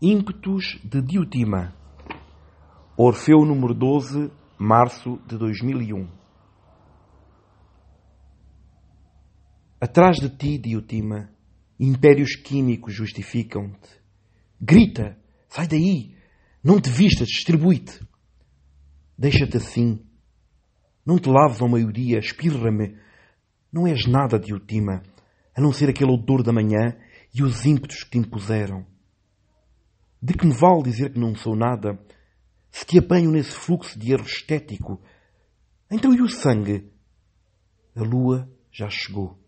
Ímpetos de Diotima. Orfeu número 12, março de 2001. Atrás de ti, Diotima, impérios químicos justificam-te. Grita, sai daí, não te vistas, distribui-te. Deixa-te assim. Não te laves ao meio-dia, espirra-me. Não és nada, Diotima, a não ser aquele odor da manhã e os ímpetos que te impuseram. De que me vale dizer que não sou nada se te apanho nesse fluxo de erro estético? Então e o sangue? A lua já chegou.